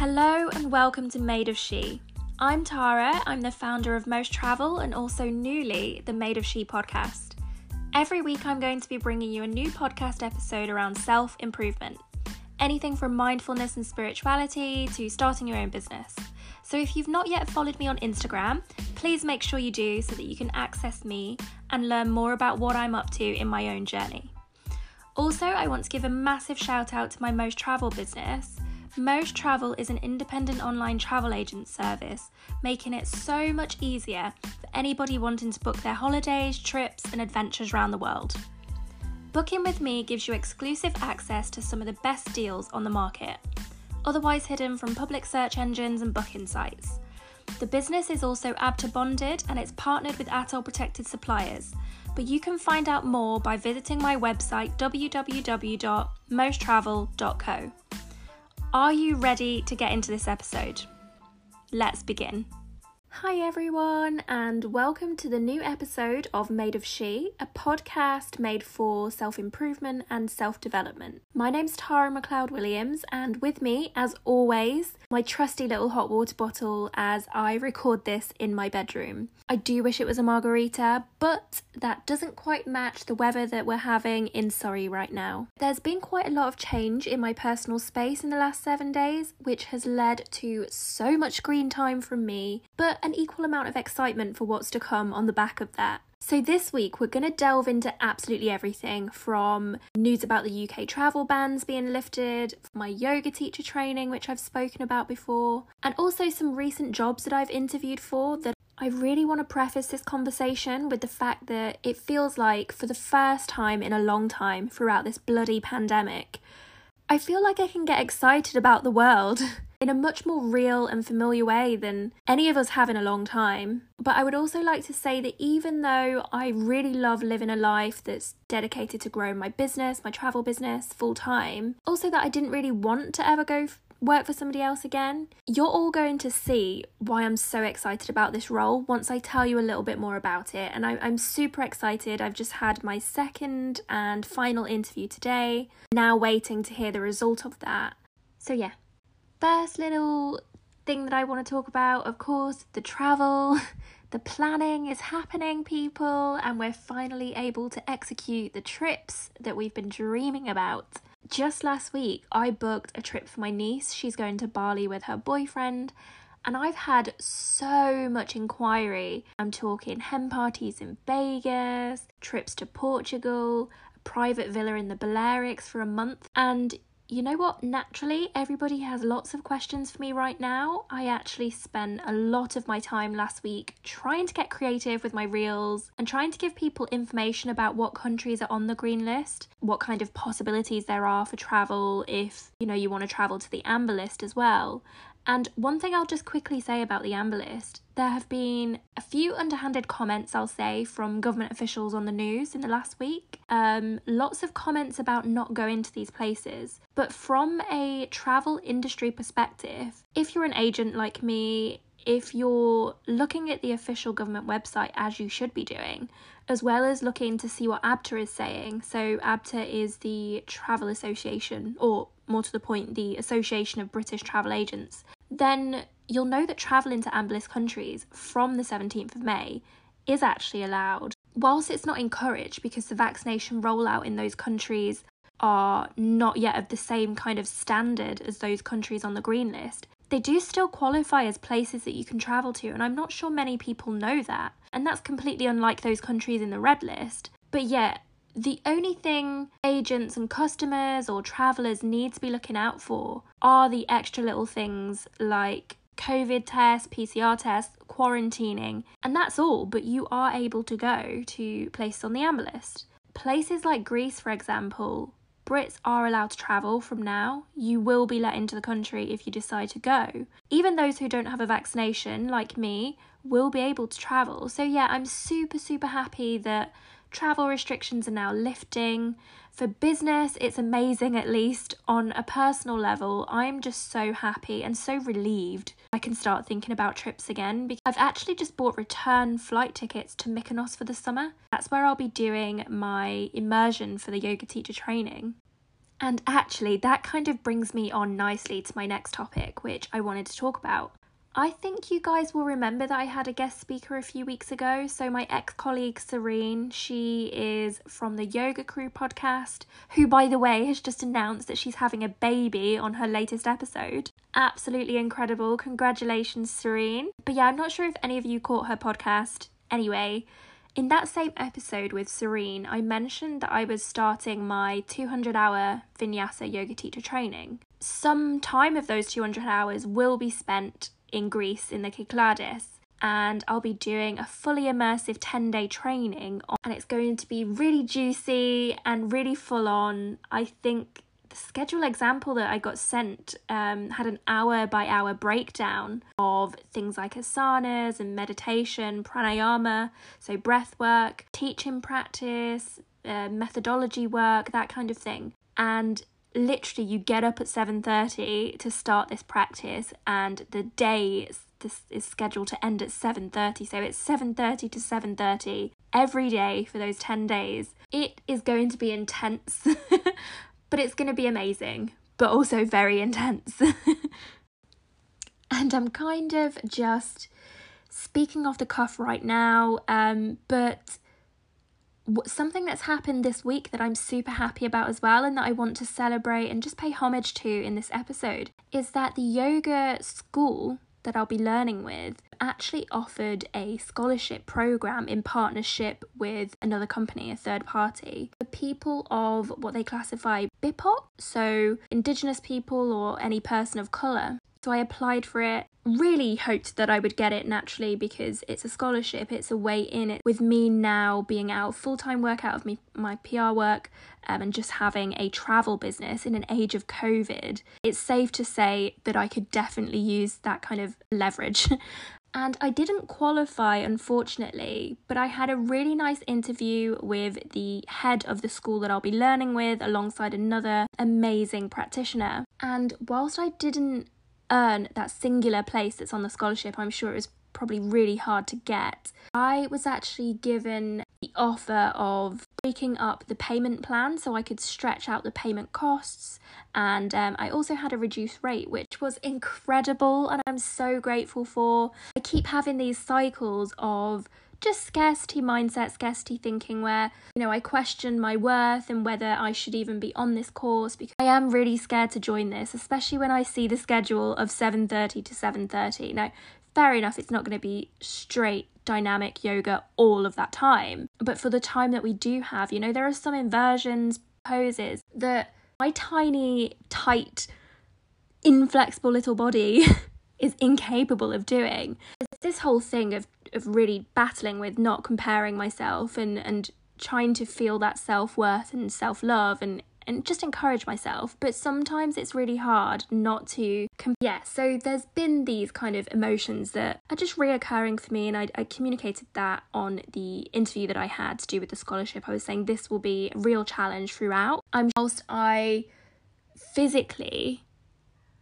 Hello and welcome to Made of She. I'm Tara, I'm the founder of Most Travel and also newly the Made of She podcast. Every week, I'm going to be bringing you a new podcast episode around self improvement. Anything from mindfulness and spirituality to starting your own business. So, if you've not yet followed me on Instagram, please make sure you do so that you can access me and learn more about what I'm up to in my own journey. Also, I want to give a massive shout out to my Most Travel business most Travel is an independent online travel agent service, making it so much easier for anybody wanting to book their holidays, trips, and adventures around the world. Booking with me gives you exclusive access to some of the best deals on the market, otherwise hidden from public search engines and booking sites. The business is also ABTA bonded and it's partnered with ATOL protected suppliers, but you can find out more by visiting my website www.mosttravel.co. Are you ready to get into this episode? Let's begin. Hi, everyone, and welcome to the new episode of Made of She, a podcast made for self improvement and self development. My name's Tara McLeod Williams, and with me, as always, my trusty little hot water bottle as I record this in my bedroom. I do wish it was a margarita, but that doesn't quite match the weather that we're having in Surrey right now. There's been quite a lot of change in my personal space in the last seven days, which has led to so much screen time from me, but an equal amount of excitement for what's to come on the back of that. So, this week we're going to delve into absolutely everything from news about the UK travel bans being lifted, my yoga teacher training, which I've spoken about before, and also some recent jobs that I've interviewed for that I really want to preface this conversation with the fact that it feels like, for the first time in a long time throughout this bloody pandemic, I feel like I can get excited about the world. in a much more real and familiar way than any of us have in a long time. But I would also like to say that even though I really love living a life that's dedicated to growing my business, my travel business full time, also that I didn't really want to ever go work for somebody else again. You're all going to see why I'm so excited about this role once I tell you a little bit more about it. And I, am super excited. I've just had my second and final interview today, now waiting to hear the result of that. So, yeah, first little thing that I want to talk about, of course, the travel. The planning is happening, people, and we're finally able to execute the trips that we've been dreaming about. Just last week, I booked a trip for my niece. She's going to Bali with her boyfriend, and I've had so much inquiry. I'm talking hen parties in Vegas, trips to Portugal, a private villa in the Balearics for a month, and you know what? Naturally, everybody has lots of questions for me right now. I actually spent a lot of my time last week trying to get creative with my reels and trying to give people information about what countries are on the green list, what kind of possibilities there are for travel if, you know, you want to travel to the amber list as well. And one thing I'll just quickly say about the Amber List there have been a few underhanded comments, I'll say, from government officials on the news in the last week. Um, lots of comments about not going to these places. But from a travel industry perspective, if you're an agent like me, if you're looking at the official government website as you should be doing, as well as looking to see what ABTA is saying. So, ABTA is the Travel Association, or more to the point, the Association of British Travel Agents, then you'll know that travel into amber countries from the 17th of May is actually allowed. Whilst it's not encouraged because the vaccination rollout in those countries are not yet of the same kind of standard as those countries on the green list, they do still qualify as places that you can travel to, and I'm not sure many people know that. And that's completely unlike those countries in the red list. But yet, the only thing agents and customers or travelers need to be looking out for are the extra little things like COVID tests, PCR tests, quarantining, and that's all, but you are able to go to places on the amber list. Places like Greece, for example, Brits are allowed to travel from now. You will be let into the country if you decide to go. Even those who don't have a vaccination, like me, will be able to travel. So, yeah, I'm super, super happy that travel restrictions are now lifting. For business, it's amazing, at least. On a personal level, I'm just so happy and so relieved I can start thinking about trips again because I've actually just bought return flight tickets to Mykonos for the summer. That's where I'll be doing my immersion for the yoga teacher training. And actually, that kind of brings me on nicely to my next topic, which I wanted to talk about. I think you guys will remember that I had a guest speaker a few weeks ago. So, my ex colleague Serene, she is from the Yoga Crew podcast, who, by the way, has just announced that she's having a baby on her latest episode. Absolutely incredible. Congratulations, Serene. But yeah, I'm not sure if any of you caught her podcast. Anyway, in that same episode with Serene, I mentioned that I was starting my 200 hour vinyasa yoga teacher training. Some time of those 200 hours will be spent in Greece in the Kyklades and I'll be doing a fully immersive 10 day training and it's going to be really juicy and really full on. I think the schedule example that I got sent um, had an hour by hour breakdown of things like asanas and meditation, pranayama, so breath work, teaching practice, uh, methodology work, that kind of thing. And literally you get up at 7:30 to start this practice and the day is, this is scheduled to end at 7:30 so it's 7:30 to 7:30 every day for those 10 days. It is going to be intense but it's going to be amazing but also very intense. And I'm kind of just speaking off the cuff right now um but something that's happened this week that I'm super happy about as well, and that I want to celebrate and just pay homage to in this episode is that the yoga school that I'll be learning with actually offered a scholarship program in partnership with another company, a third party, for people of what they classify BIPOC, so Indigenous people or any person of colour. So I applied for it. Really hoped that I would get it naturally because it's a scholarship, it's a way in it. With me now being out full time work out of me, my PR work um, and just having a travel business in an age of COVID, it's safe to say that I could definitely use that kind of leverage. And I didn't qualify, unfortunately, but I had a really nice interview with the head of the school that I'll be learning with, alongside another amazing practitioner. And whilst I didn't earn that singular place that's on the scholarship, I'm sure it was probably really hard to get. I was actually given the offer of breaking up the payment plan so I could stretch out the payment costs, and um, I also had a reduced rate, which was incredible, and I'm so grateful for. I keep having these cycles of just scarcity mindset, scarcity thinking, where, you know, I question my worth and whether I should even be on this course because I am really scared to join this, especially when I see the schedule of 7:30 to 7:30. Now, fair enough, it's not going to be straight dynamic yoga all of that time, but for the time that we do have, you know, there are some inversions, poses that my tiny, tight, inflexible little body is incapable of doing. It's this whole thing of of really battling with not comparing myself and and trying to feel that self-worth and self-love and and just encourage myself. But sometimes it's really hard not to com- yeah so there's been these kind of emotions that are just reoccurring for me and I, I communicated that on the interview that i had to do with the scholarship. I was saying this will be a real challenge throughout. I'm whilst i physically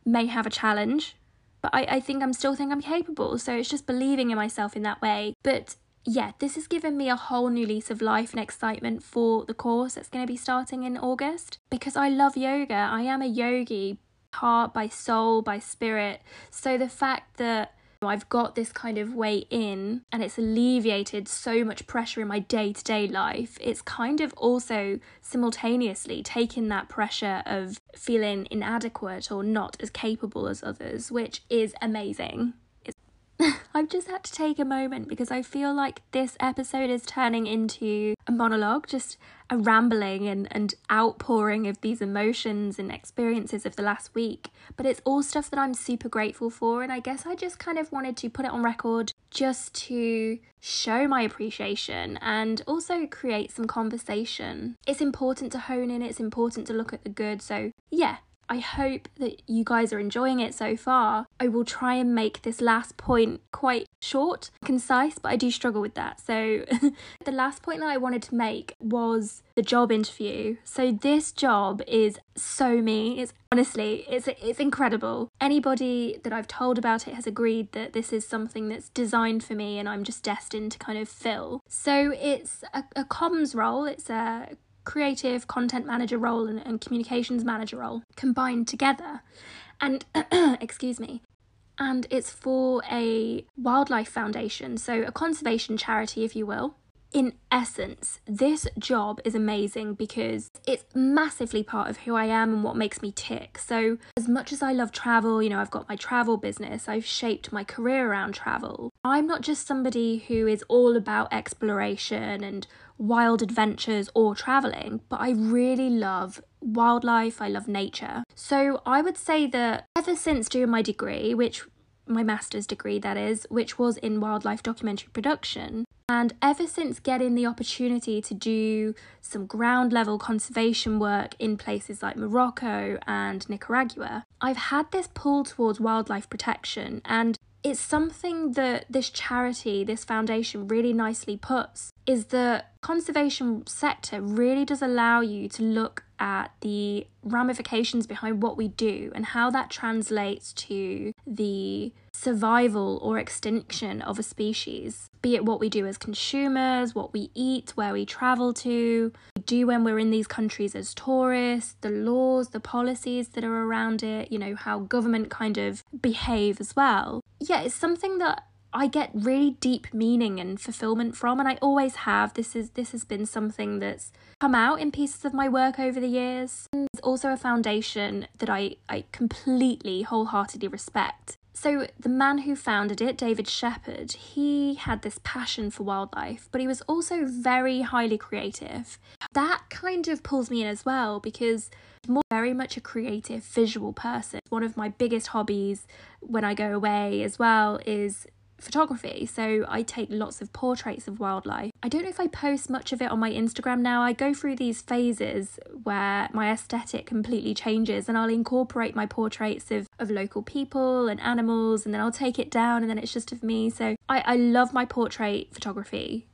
may have a challenge but I, I think I'm still think I'm capable. So it's just believing in myself in that way. But yeah, this has given me a whole new lease of life and excitement for the course that's going to be starting in August because I love yoga. I am a yogi, heart, by soul, by spirit. So the fact that I've got this kind of way in and it's alleviated so much pressure in my day to day life. It's kind of also simultaneously taken that pressure of feeling inadequate or not as capable as others, which is amazing. I've just had to take a moment because I feel like this episode is turning into a monologue, just a rambling and, and outpouring of these emotions and experiences of the last week. But it's all stuff that I'm super grateful for, and I guess I just kind of wanted to put it on record just to show my appreciation and also create some conversation. It's important to hone in, it's important to look at the good. So, yeah, I hope that you guys are enjoying it so far. I will try and make this last point quite short, concise, but I do struggle with that. So, the last point that I wanted to make was the job interview. So, this job is so me. It's honestly, it's it's incredible. Anybody that I've told about it has agreed that this is something that's designed for me and I'm just destined to kind of fill. So, it's a, a comms role, it's a creative content manager role and, and communications manager role combined together. And, excuse me, and it's for a wildlife foundation, so a conservation charity, if you will in essence, this job is amazing because it's massively part of who I am and what makes me tick. So, as much as I love travel, you know, I've got my travel business, I've shaped my career around travel. I'm not just somebody who is all about exploration and wild adventures or traveling, but I really love wildlife, I love nature. So, I would say that ever since doing my degree, which my master's degree, that is, which was in wildlife documentary production. And ever since getting the opportunity to do some ground level conservation work in places like Morocco and Nicaragua, I've had this pull towards wildlife protection. And it's something that this charity, this foundation really nicely puts is the conservation sector really does allow you to look at the ramifications behind what we do and how that translates to the survival or extinction of a species, be it what we do as consumers, what we eat, where we travel to, we do when we're in these countries as tourists, the laws, the policies that are around it, you know, how government kind of behave as well. Yeah, it's something that I get really deep meaning and fulfillment from and I always have this is this has been something that's come out in pieces of my work over the years. It's also a foundation that I I completely wholeheartedly respect. So the man who founded it, David Shepherd, he had this passion for wildlife, but he was also very highly creative. That kind of pulls me in as well because I'm very much a creative visual person. One of my biggest hobbies when I go away as well is photography, so I take lots of portraits of wildlife. I don't know if I post much of it on my Instagram now. I go through these phases where my aesthetic completely changes and I'll incorporate my portraits of, of local people and animals and then I'll take it down and then it's just of me. So I, I love my portrait photography.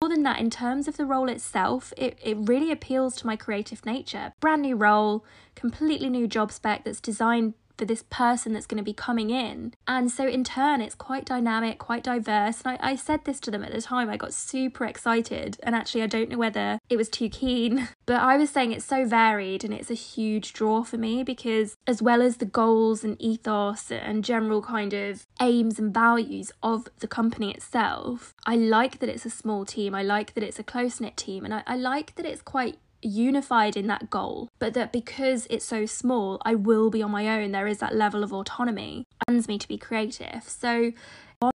More than that, in terms of the role itself, it, it really appeals to my creative nature. Brand new role, completely new job spec that's designed for this person that's going to be coming in. And so, in turn, it's quite dynamic, quite diverse. And I, I said this to them at the time, I got super excited. And actually, I don't know whether it was too keen, but I was saying it's so varied and it's a huge draw for me because, as well as the goals and ethos and general kind of aims and values of the company itself, I like that it's a small team. I like that it's a close knit team. And I, I like that it's quite unified in that goal, but that because it's so small, I will be on my own. There is that level of autonomy, allows me to be creative. So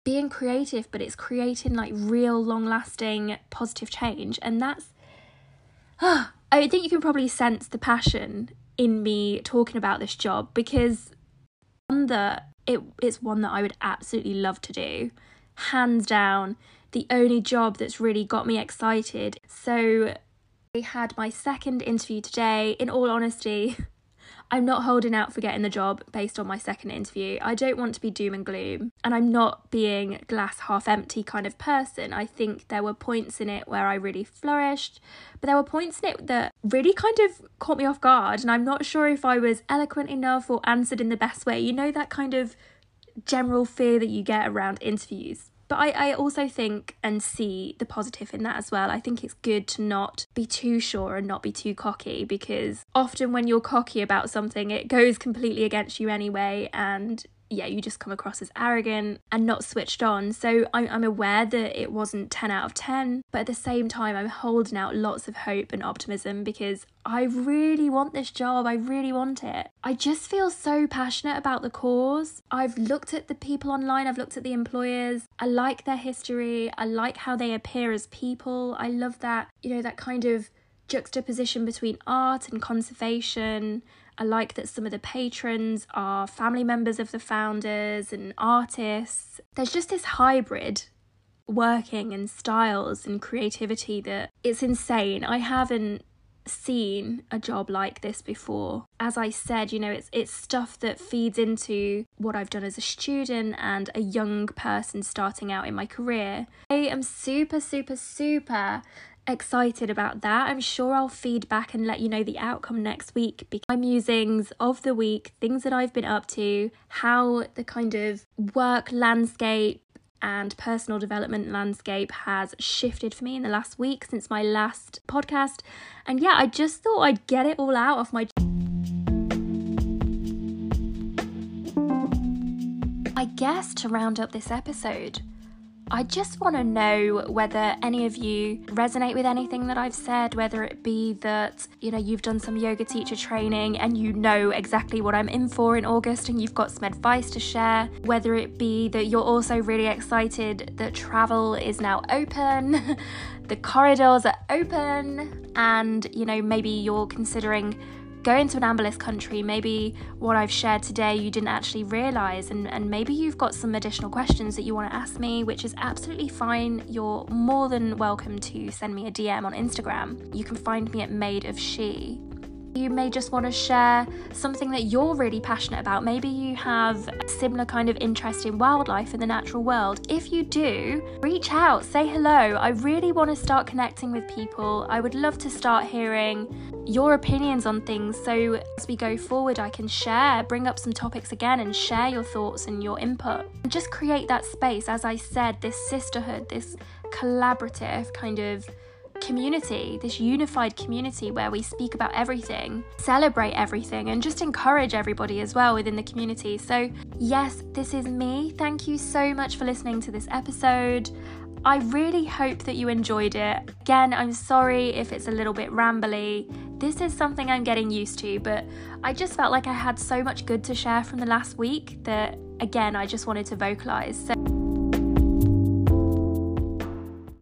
being creative, but it's creating like real long lasting positive change. And that's I think you can probably sense the passion in me talking about this job because one that it it's one that I would absolutely love to do. Hands down, the only job that's really got me excited. So I had my second interview today. In all honesty, I'm not holding out for getting the job based on my second interview. I don't want to be doom and gloom, and I'm not being glass half empty kind of person. I think there were points in it where I really flourished, but there were points in it that really kind of caught me off guard, and I'm not sure if I was eloquent enough or answered in the best way. You know, that kind of general fear that you get around interviews. But I, I also think and see the positive in that as well. I think it's good to not be too sure and not be too cocky because often when you're cocky about something, it goes completely against you anyway. And yeah, you just come across as arrogant and not switched on. So I'm, I'm aware that it wasn't 10 out of 10, but at the same time, I'm holding out lots of hope and optimism because I really want this job. I really want it. I just feel so passionate about the cause. I've looked at the people online, I've looked at the employers. I like their history, I like how they appear as people. I love that, you know, that kind of juxtaposition between art and conservation I like that some of the patrons are family members of the founders and artists. There's just this hybrid working and styles and creativity that it's insane. I haven't seen a job like this before. As I said, you know, it's it's stuff that feeds into what I've done as a student and a young person starting out in my career. I am super super super excited about that. I'm sure I'll feed back and let you know the outcome next week. My musings of the week, things that I've been up to, how the kind of work landscape and personal development landscape has shifted for me in the last week since my last podcast. And yeah, I just thought I'd get it all out of my. I guess to round up this episode, I just want to know whether any of you resonate with anything that I've said, whether it be that, you know, you've done some yoga teacher training and you know exactly what I'm in for in August and you've got some advice to share, whether it be that you're also really excited that travel is now open, the corridors are open, and, you know, maybe you're considering go into an amber list country, maybe what I've shared today you didn't actually realize, and, and maybe you've got some additional questions that you want to ask me, which is absolutely fine. You're more than welcome to send me a DM on Instagram. You can find me at Made of She. You may just want to share something that you're really passionate about. Maybe you have a similar kind of interest in wildlife in the natural world. If you do, reach out, say hello. I really want to start connecting with people. I would love to start hearing your opinions on things so as we go forward, I can share, bring up some topics again, and share your thoughts and your input. And just create that space, as I said, this sisterhood, this collaborative kind of community, this unified community where we speak about everything, celebrate everything, and just encourage everybody as well within the community. So, yes, this is me. Thank you so much for listening to this episode. I really hope that you enjoyed it. Again, I'm sorry if it's a little bit rambly. This is something I'm getting used to, but I just felt like I had so much good to share from the last week that, again, I just wanted to vocalize. So,